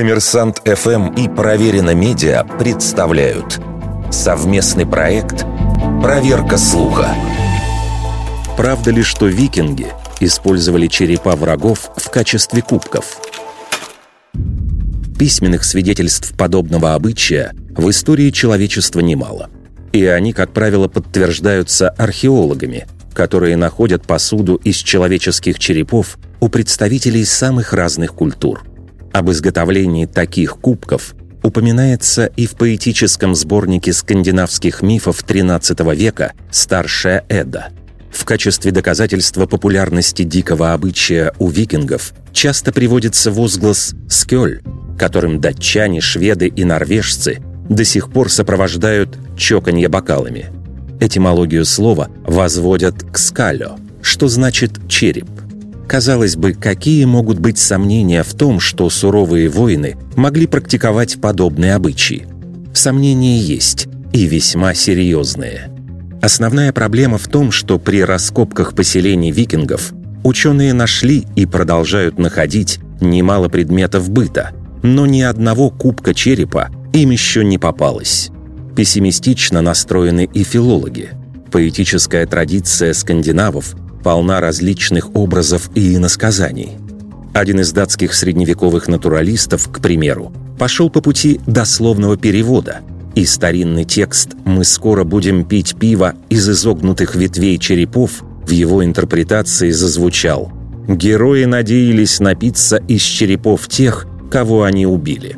Коммерсант ФМ и Проверено Медиа представляют совместный проект «Проверка слуха». Правда ли, что викинги использовали черепа врагов в качестве кубков? Письменных свидетельств подобного обычая в истории человечества немало. И они, как правило, подтверждаются археологами, которые находят посуду из человеческих черепов у представителей самых разных культур – об изготовлении таких кубков упоминается и в поэтическом сборнике скандинавских мифов XIII века «Старшая Эда». В качестве доказательства популярности дикого обычая у викингов часто приводится возглас «скёль», которым датчане, шведы и норвежцы до сих пор сопровождают чоканье бокалами. Этимологию слова возводят к «скалё», что значит «череп». Казалось бы, какие могут быть сомнения в том, что суровые воины могли практиковать подобные обычаи? Сомнения есть, и весьма серьезные. Основная проблема в том, что при раскопках поселений викингов ученые нашли и продолжают находить немало предметов быта, но ни одного кубка черепа им еще не попалось. Пессимистично настроены и филологи. Поэтическая традиция скандинавов полна различных образов и иносказаний. Один из датских средневековых натуралистов, к примеру, пошел по пути дословного перевода, и старинный текст «Мы скоро будем пить пиво из изогнутых ветвей черепов» в его интерпретации зазвучал «Герои надеялись напиться из черепов тех, кого они убили».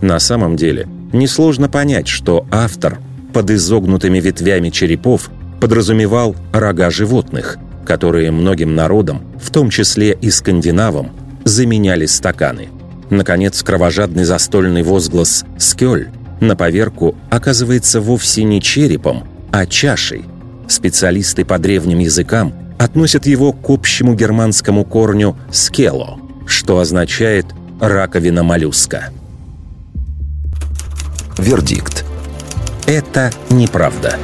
На самом деле, несложно понять, что автор под изогнутыми ветвями черепов подразумевал рога животных, которые многим народам, в том числе и скандинавам, заменяли стаканы. Наконец, кровожадный застольный возглас «Скёль» на поверку оказывается вовсе не черепом, а чашей. Специалисты по древним языкам относят его к общему германскому корню «скело», что означает «раковина моллюска». Вердикт. Это неправда.